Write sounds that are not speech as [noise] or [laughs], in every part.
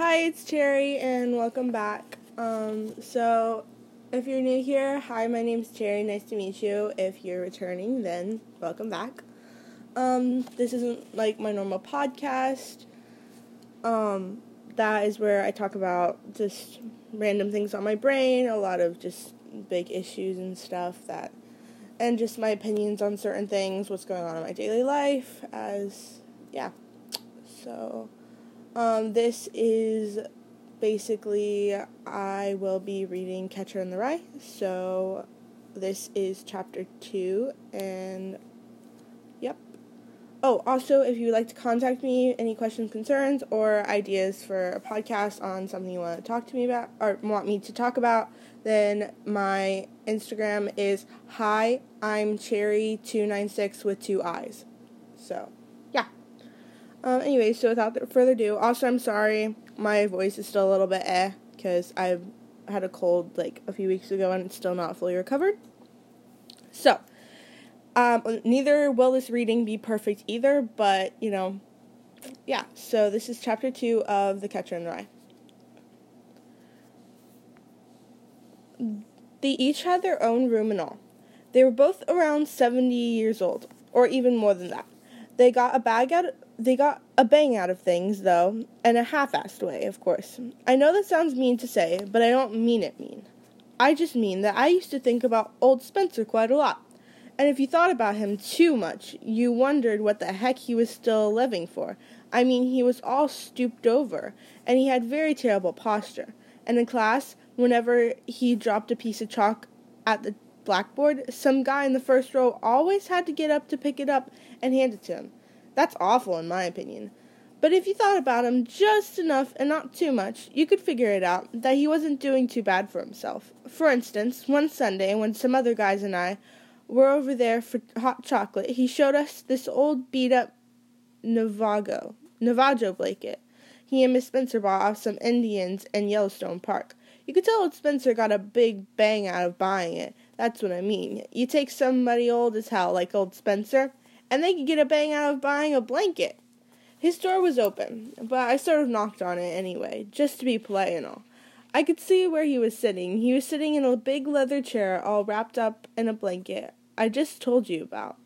Hi, it's Cherry, and welcome back. Um, so, if you're new here, hi, my name's Cherry. Nice to meet you. If you're returning, then welcome back. Um, this isn't like my normal podcast. Um, that is where I talk about just random things on my brain, a lot of just big issues and stuff that, and just my opinions on certain things, what's going on in my daily life, as, yeah. So, um, this is basically, I will be reading Catcher in the Rye. So, this is chapter two, and yep. Oh, also, if you would like to contact me, any questions, concerns, or ideas for a podcast on something you want to talk to me about or want me to talk about, then my Instagram is hi I'm cherry two nine six with two eyes. So. Um, anyway, so without further ado, also I'm sorry my voice is still a little bit eh because I had a cold like a few weeks ago and it's still not fully recovered. So, um, neither will this reading be perfect either, but you know, yeah. So this is chapter two of The Catcher in the Rye. They each had their own room and all. They were both around seventy years old, or even more than that. They got a bag out they got a bang out of things, though, in a half assed way, of course. I know that sounds mean to say, but I don't mean it mean. I just mean that I used to think about old Spencer quite a lot. And if you thought about him too much, you wondered what the heck he was still living for. I mean, he was all stooped over, and he had very terrible posture. And in class, whenever he dropped a piece of chalk at the blackboard, some guy in the first row always had to get up to pick it up and hand it to him. That's awful, in my opinion. But if you thought about him just enough and not too much, you could figure it out that he wasn't doing too bad for himself. For instance, one Sunday when some other guys and I were over there for hot chocolate, he showed us this old beat up Navajo, Navajo blanket he and Miss Spencer bought off some Indians in Yellowstone Park. You could tell old Spencer got a big bang out of buying it. That's what I mean. You take somebody old as hell like old Spencer, and they could get a bang out of buying a blanket. His door was open, but I sort of knocked on it anyway, just to be polite and all. I could see where he was sitting. He was sitting in a big leather chair, all wrapped up in a blanket I just told you about.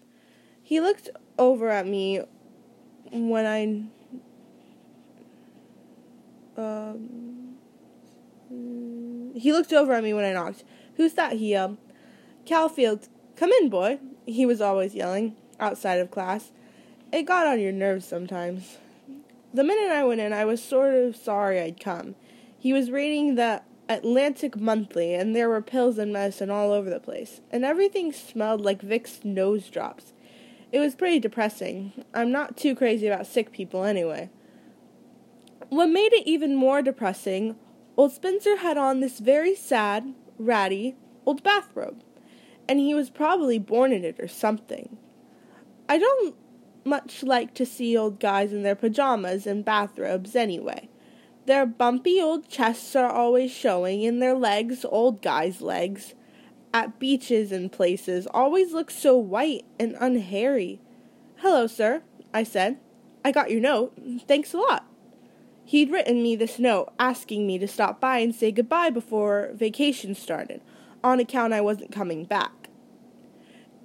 He looked over at me when I. Um, he looked over at me when I knocked. Who's that? he yelled. Caulfield, come in, boy, he was always yelling outside of class. It got on your nerves sometimes. The minute I went in, I was sort of sorry I'd come. He was reading the Atlantic Monthly, and there were pills and medicine all over the place, and everything smelled like Vicks nose drops. It was pretty depressing. I'm not too crazy about sick people anyway. What made it even more depressing, old Spencer had on this very sad, ratty, old bathrobe, and he was probably born in it or something. I don't much like to see old guys in their pajamas and bathrobes anyway. Their bumpy old chests are always showing, and their legs, old guys' legs, at beaches and places, always look so white and unhairy. Hello, sir, I said. I got your note. Thanks a lot. He'd written me this note asking me to stop by and say goodbye before vacation started, on account I wasn't coming back.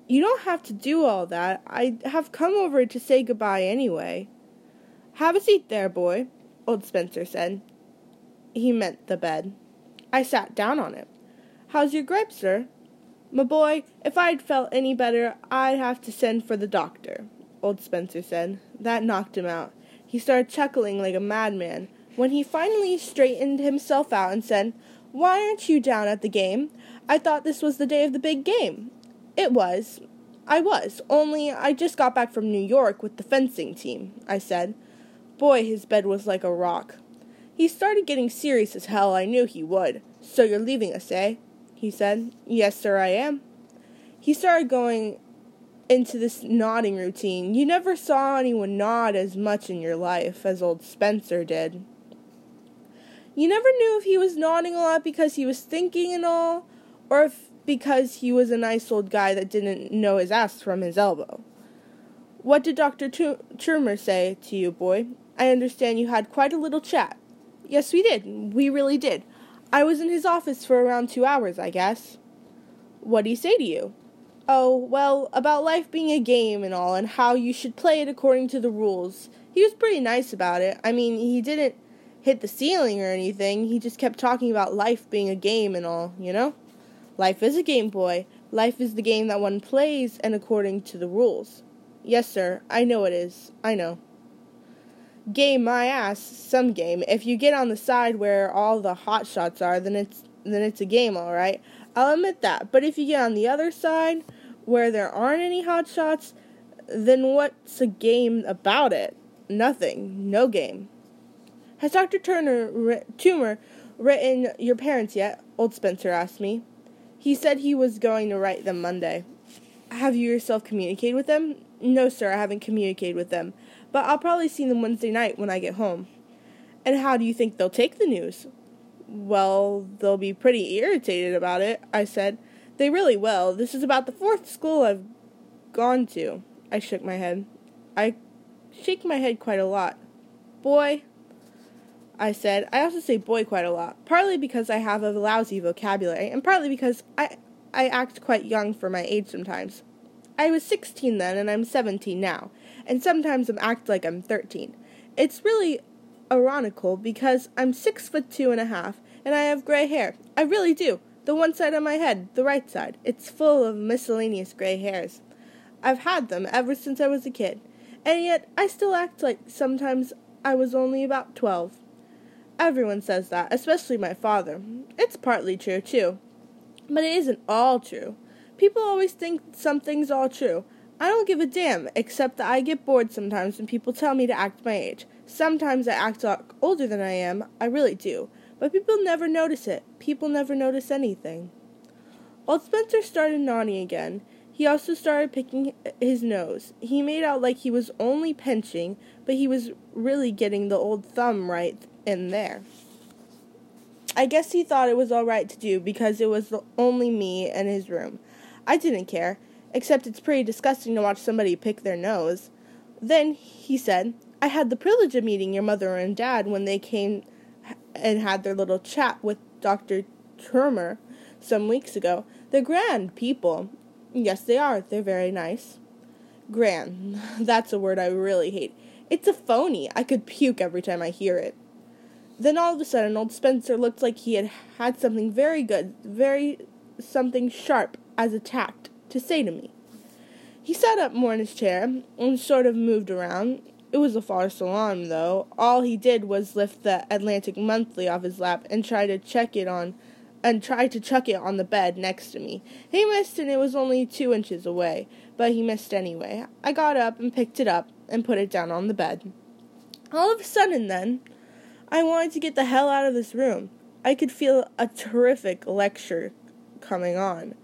You don't have to do all that. I have come over to say goodbye anyway. Have a seat there, boy, old Spencer said. He meant the bed. I sat down on it. How's your grippe, sir? My boy, if I'd felt any better, I'd have to send for the doctor, old Spencer said. That knocked him out. He started chuckling like a madman. When he finally straightened himself out and said, Why aren't you down at the game? I thought this was the day of the big game. It was. I was, only I just got back from New York with the fencing team, I said. Boy, his bed was like a rock. He started getting serious as hell, I knew he would. So you're leaving us, eh? He said. Yes, sir, I am. He started going into this nodding routine. You never saw anyone nod as much in your life as old Spencer did. You never knew if he was nodding a lot because he was thinking and all, or if because he was a nice old guy that didn't know his ass from his elbow. What did Dr. Thurmer say to you, boy? I understand you had quite a little chat. Yes, we did. We really did. I was in his office for around two hours, I guess. What did he say to you? Oh, well, about life being a game and all, and how you should play it according to the rules. He was pretty nice about it. I mean, he didn't hit the ceiling or anything. He just kept talking about life being a game and all, you know? Life is a game, boy. Life is the game that one plays and according to the rules. Yes, sir, I know it is. I know. Game my ass, some game. If you get on the side where all the hot shots are, then it's then it's a game, all right. I'll admit that. But if you get on the other side where there aren't any hot shots, then what's a game about it? Nothing. No game. Has Dr. Turner Toomer written your parents yet? Old Spencer asked me. He said he was going to write them Monday. Have you yourself communicated with them? No, sir, I haven't communicated with them, but I'll probably see them Wednesday night when I get home. And how do you think they'll take the news? Well, they'll be pretty irritated about it, I said. They really will. This is about the fourth school I've gone to. I shook my head. I shake my head quite a lot. Boy, I said. I also say boy quite a lot, partly because I have a lousy vocabulary, and partly because I I act quite young for my age sometimes. I was 16 then, and I'm 17 now, and sometimes I act like I'm 13. It's really ironical because I'm six foot two and a half, and I have gray hair. I really do. The one side of my head, the right side, it's full of miscellaneous gray hairs. I've had them ever since I was a kid, and yet I still act like sometimes I was only about 12. Everyone says that, especially my father. It's partly true, too. But it isn't all true. People always think something's all true. I don't give a damn, except that I get bored sometimes when people tell me to act my age. Sometimes I act older than I am, I really do. But people never notice it. People never notice anything. Old Spencer started nodding again. He also started picking his nose. He made out like he was only pinching, but he was really getting the old thumb right in there. I guess he thought it was all right to do because it was only me and his room. I didn't care, except it's pretty disgusting to watch somebody pick their nose. Then he said, I had the privilege of meeting your mother and dad when they came and had their little chat with Dr. Turner some weeks ago. They're grand people. Yes, they are. They're very nice. Grand. [laughs] That's a word I really hate. It's a phony. I could puke every time I hear it. Then all of a sudden, old Spencer looked like he had had something very good, very something sharp as a tact to say to me. He sat up more in his chair and sort of moved around. It was a false alarm, though. All he did was lift the Atlantic Monthly off his lap and try to check it on and tried to chuck it on the bed next to me. He missed and it was only two inches away, but he missed anyway. I got up and picked it up and put it down on the bed. All of a sudden then, I wanted to get the hell out of this room. I could feel a terrific lecture coming on.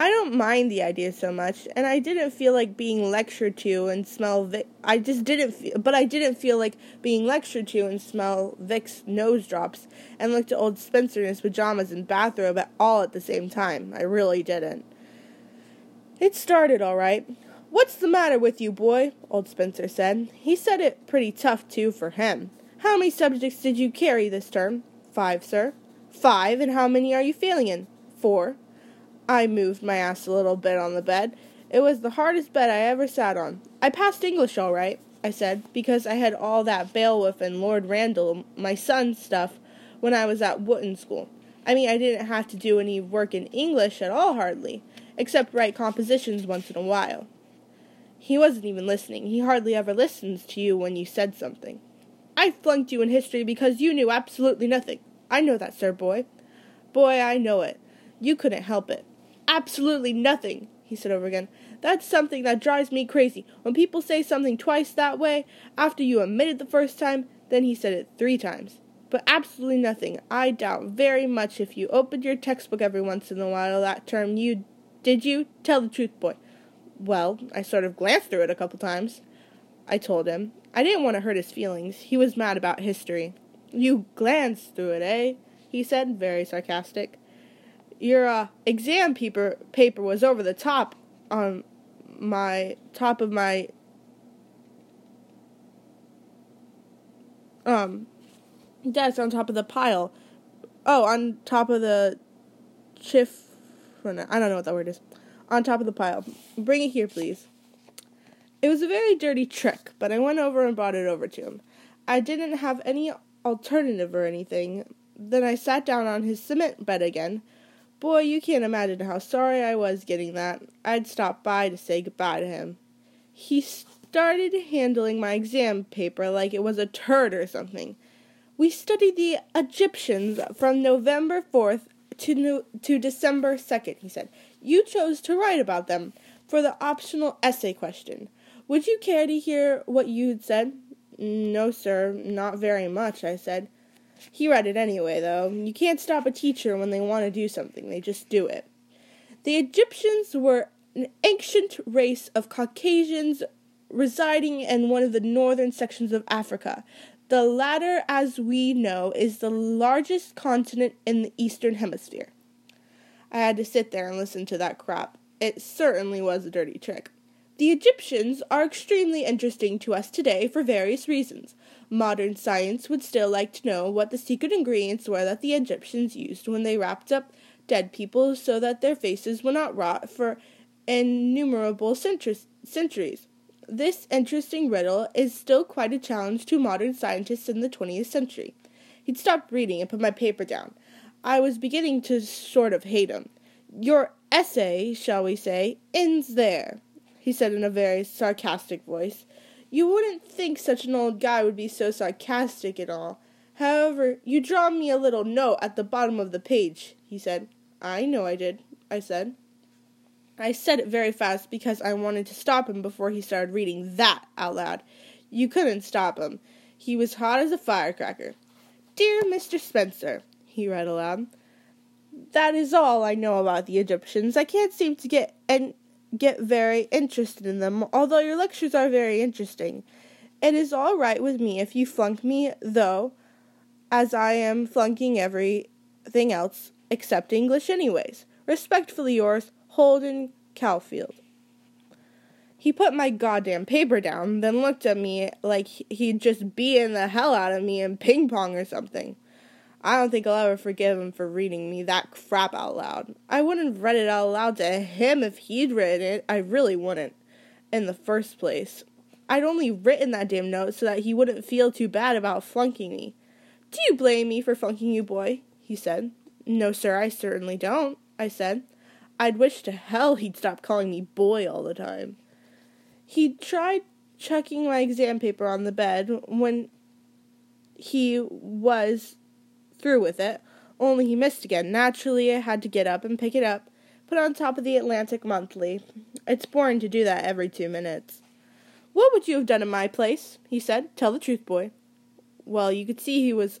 I don't mind the idea so much, and I didn't feel like being lectured to and smell Vicks. I just didn't feel, but I didn't feel like being lectured to and smell Vicks nose drops and look at old Spencer in his pajamas and bathrobe at all at the same time. I really didn't. It started all right. What's the matter with you, boy? Old Spencer said. He said it pretty tough, too, for him. How many subjects did you carry this term? Five, sir. Five, and how many are you failing in? Four. I moved my ass a little bit on the bed. It was the hardest bed I ever sat on. I passed English all right, I said, because I had all that Beowulf and Lord Randal, my son's stuff, when I was at Whooton School. I mean, I didn't have to do any work in English at all, hardly, except write compositions once in a while. He wasn't even listening. He hardly ever listens to you when you said something. I flunked you in history because you knew absolutely nothing. I know that, sir, boy. Boy, I know it. You couldn't help it absolutely nothing, he said over again. That's something that drives me crazy. When people say something twice that way, after you admit it the first time, then he said it three times. But absolutely nothing. I doubt very much if you opened your textbook every once in a while that term you did you? Tell the truth, boy. Well, I sort of glanced through it a couple times. I told him. I didn't want to hurt his feelings. He was mad about history. You glanced through it, eh? he said, very sarcastic your uh, exam paper paper was over the top on my top of my um desk on top of the pile. Oh, on top of the chif. I don't know what that word is. On top of the pile. Bring it here, please. It was a very dirty trick, but I went over and brought it over to him. I didn't have any alternative or anything. Then I sat down on his cement bed again. Boy, you can't imagine how sorry I was getting that. I'd stopped by to say goodbye to him. He started handling my exam paper like it was a turd or something. We studied the Egyptians from November 4th to, no- to December 2nd, he said. You chose to write about them for the optional essay question. Would you care to hear what you had said? No, sir, not very much, I said. He read it anyway, though. You can't stop a teacher when they want to do something, they just do it. The Egyptians were an ancient race of Caucasians residing in one of the northern sections of Africa. The latter, as we know, is the largest continent in the Eastern Hemisphere. I had to sit there and listen to that crap. It certainly was a dirty trick. The Egyptians are extremely interesting to us today for various reasons. Modern science would still like to know what the secret ingredients were that the Egyptians used when they wrapped up dead people so that their faces would not rot for innumerable centuries. This interesting riddle is still quite a challenge to modern scientists in the 20th century. He'd stopped reading and put my paper down. I was beginning to sort of hate him. Your essay, shall we say, ends there, he said in a very sarcastic voice. You wouldn't think such an old guy would be so sarcastic at all. However, you draw me a little note at the bottom of the page, he said. I know I did, I said. I said it very fast because I wanted to stop him before he started reading that out loud. You couldn't stop him. He was hot as a firecracker. Dear Mr. Spencer, he read aloud, that is all I know about the Egyptians. I can't seem to get and get very interested in them, although your lectures are very interesting. It is all right with me if you flunk me, though, as I am flunking everything else except English anyways. Respectfully yours, Holden Caulfield. He put my goddamn paper down, then looked at me like he'd just beaten the hell out of me in ping pong or something. I don't think I'll ever forgive him for reading me that crap out loud. I wouldn't have read it out loud to him if he'd written it. I really wouldn't. In the first place. I'd only written that damn note so that he wouldn't feel too bad about flunking me. Do you blame me for flunking you, boy? he said. No, sir, I certainly don't, I said. I'd wish to hell he'd stop calling me boy all the time. He tried chucking my exam paper on the bed when he was through with it, only he missed again. Naturally, I had to get up and pick it up, put on top of the Atlantic Monthly. It's boring to do that every two minutes. What would you have done in my place? he said. Tell the truth, boy. Well, you could see he was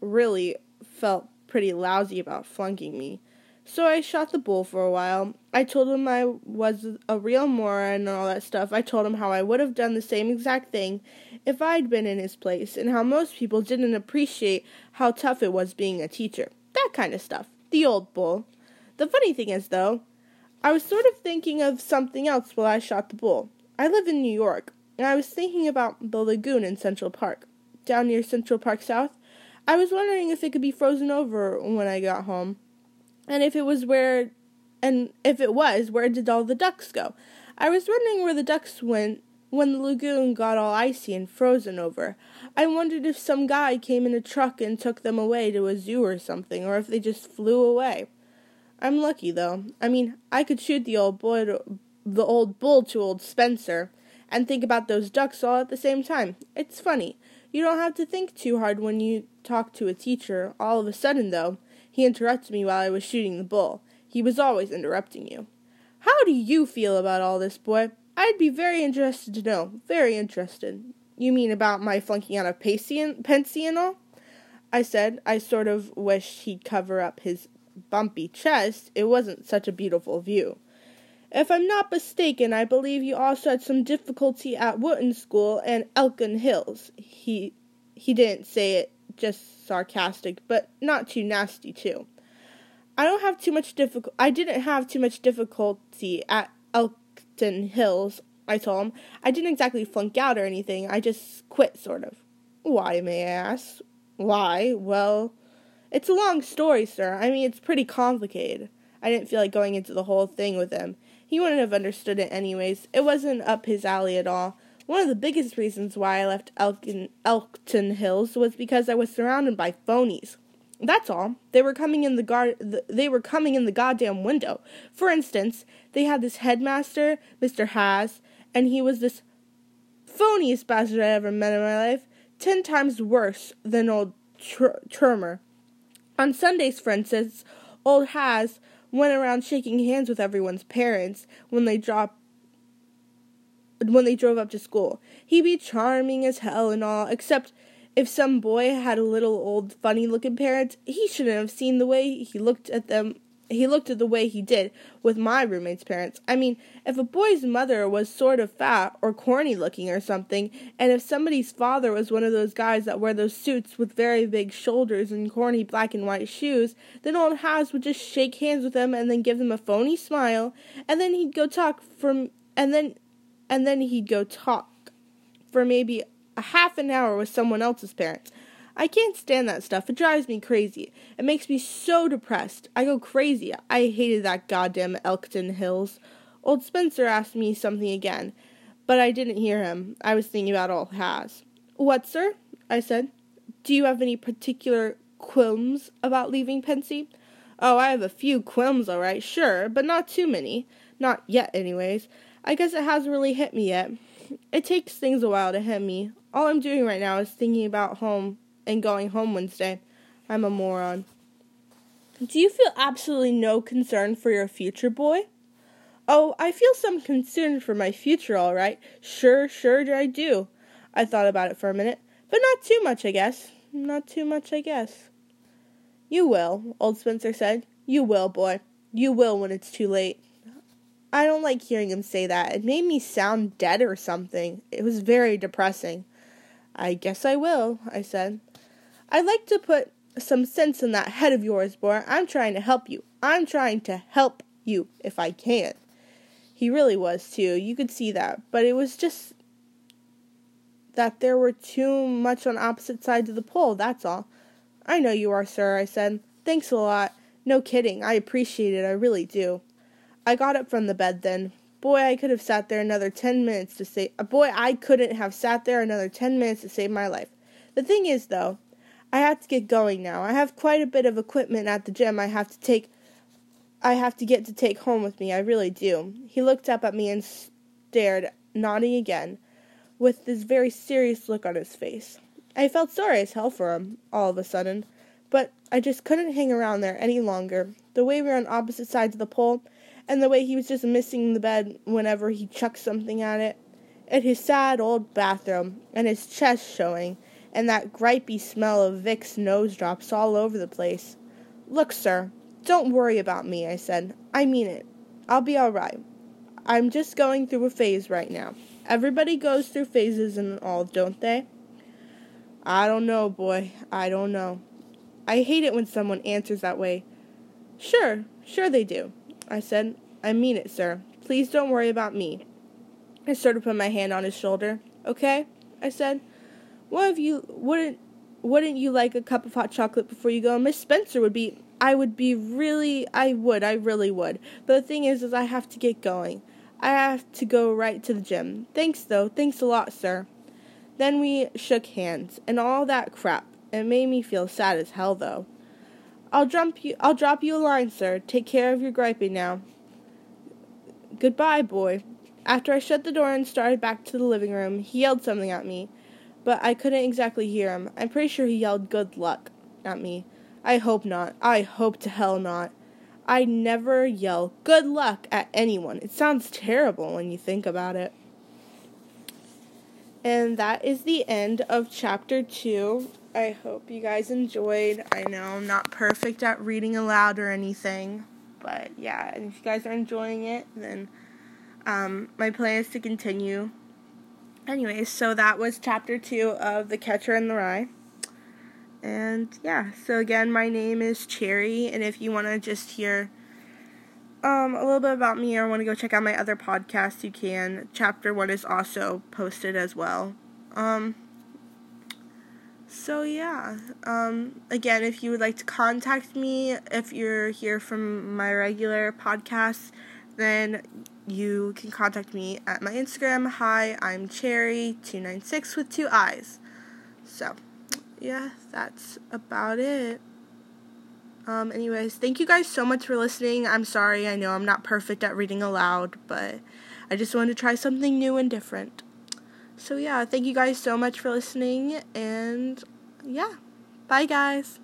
really felt pretty lousy about flunking me. So I shot the bull for a while. I told him I was a real moron and all that stuff. I told him how I would have done the same exact thing if I'd been in his place, and how most people didn't appreciate how tough it was being a teacher. That kind of stuff. The old bull. The funny thing is, though, I was sort of thinking of something else while I shot the bull. I live in New York, and I was thinking about the lagoon in Central Park, down near Central Park South. I was wondering if it could be frozen over when I got home. And if it was where, and if it was, where did all the ducks go? I was wondering where the ducks went when the lagoon got all icy and frozen over. I wondered if some guy came in a truck and took them away to a zoo or something, or if they just flew away. I'm lucky though. I mean, I could shoot the old boy to, the old bull to old Spencer and think about those ducks all at the same time. It's funny. You don't have to think too hard when you talk to a teacher. All of a sudden, though, he interrupted me while I was shooting the bull. He was always interrupting you. How do you feel about all this, boy? I'd be very interested to know. Very interested. You mean about my flunking out of Pencey and all? I said. I sort of wished he'd cover up his bumpy chest. It wasn't such a beautiful view. If I'm not mistaken, I believe you also had some difficulty at Whooton School and Elkin Hills. He he didn't say it just sarcastic, but not too nasty too. I don't have too much difficult. I didn't have too much difficulty at Elkton Hills. I told him I didn't exactly flunk out or anything. I just quit, sort of. Why, may I ask? Why? Well, it's a long story, sir. I mean, it's pretty complicated. I didn't feel like going into the whole thing with him. He wouldn't have understood it anyways. It wasn't up his alley at all. One of the biggest reasons why I left Elkin, Elkton Hills was because I was surrounded by phonies. That's all. They were coming in the guard. They were coming in the goddamn window. For instance, they had this headmaster, Mr. Haas, and he was this phoniest bastard I ever met in my life. Ten times worse than old Tr- On Sundays, for instance, old Haas went around shaking hands with everyone's parents when they dropped when they drove up to school. He'd be charming as hell and all, except if some boy had a little old funny looking parent, he shouldn't have seen the way he looked at them. He looked at the way he did with my roommate's parents. I mean, if a boy's mother was sort of fat or corny looking or something, and if somebody's father was one of those guys that wear those suits with very big shoulders and corny black and white shoes, then old Haas would just shake hands with them and then give them a phony smile, and then he'd go talk from and then and then he'd go talk for maybe a half an hour with someone else's parents. I can't stand that stuff. It drives me crazy. It makes me so depressed. I go crazy. I hated that goddamn Elkton Hills. Old Spencer asked me something again, but I didn't hear him. I was thinking about all Haas. What, sir? I said. Do you have any particular qualms about leaving Pencey? Oh, I have a few qualms, all right, sure, but not too many. Not yet, anyways. I guess it hasn't really hit me yet. It takes things a while to hit me. All I'm doing right now is thinking about home and going home Wednesday. I'm a moron. Do you feel absolutely no concern for your future, boy? Oh, I feel some concern for my future, all right. Sure, sure, I do. I thought about it for a minute, but not too much, I guess. Not too much, I guess. You will, old Spencer said. You will, boy. You will when it's too late. I don't like hearing him say that. It made me sound dead or something. It was very depressing. I guess I will, I said. I'd like to put some sense in that head of yours, boy. I'm trying to help you. I'm trying to help you if I can. He really was, too. You could see that. But it was just that there were too much on opposite sides of the pole, that's all. I know you are, sir, I said. Thanks a lot. No kidding. I appreciate it. I really do. I got up from the bed then. Boy, I could have sat there another ten minutes to save. Uh, boy, I couldn't have sat there another ten minutes to save my life. The thing is, though, I have to get going now. I have quite a bit of equipment at the gym. I have to take. I have to get to take home with me. I really do. He looked up at me and stared, nodding again, with this very serious look on his face. I felt sorry as hell for him, all of a sudden, but I just couldn't hang around there any longer. The way we were on opposite sides of the pole and the way he was just missing the bed whenever he chucked something at it, and his sad old bathroom, and his chest showing, and that gripey smell of Vicks nose drops all over the place. Look, sir, don't worry about me, I said. I mean it. I'll be all right. I'm just going through a phase right now. Everybody goes through phases and all, don't they? I don't know, boy. I don't know. I hate it when someone answers that way. Sure, sure they do. I said. I mean it, sir. Please don't worry about me. I sort of put my hand on his shoulder. Okay? I said. What if you wouldn't wouldn't you like a cup of hot chocolate before you go? Miss Spencer would be I would be really I would, I really would. But the thing is is I have to get going. I have to go right to the gym. Thanks though. Thanks a lot, sir. Then we shook hands and all that crap. It made me feel sad as hell though. I'll drop you I'll drop you a line, sir. Take care of your griping now. Goodbye, boy. After I shut the door and started back to the living room, he yelled something at me, but I couldn't exactly hear him. I'm pretty sure he yelled good luck at me. I hope not. I hope to hell not. I never yell good luck at anyone. It sounds terrible when you think about it. And that is the end of chapter 2 I hope you guys enjoyed. I know I'm not perfect at reading aloud or anything, but yeah, and if you guys are enjoying it, then um, my plan is to continue. Anyways, so that was chapter two of The Catcher in the Rye. And yeah, so again, my name is Cherry, and if you want to just hear um, a little bit about me or want to go check out my other podcast, you can. Chapter one is also posted as well. Um, So yeah, um, again, if you would like to contact me, if you're here from my regular podcast, then you can contact me at my Instagram. Hi, I'm Cherry296 with two eyes. So, yeah, that's about it. Um, anyways, thank you guys so much for listening. I'm sorry, I know I'm not perfect at reading aloud, but I just wanted to try something new and different. So, yeah, thank you guys so much for listening, and yeah, bye, guys.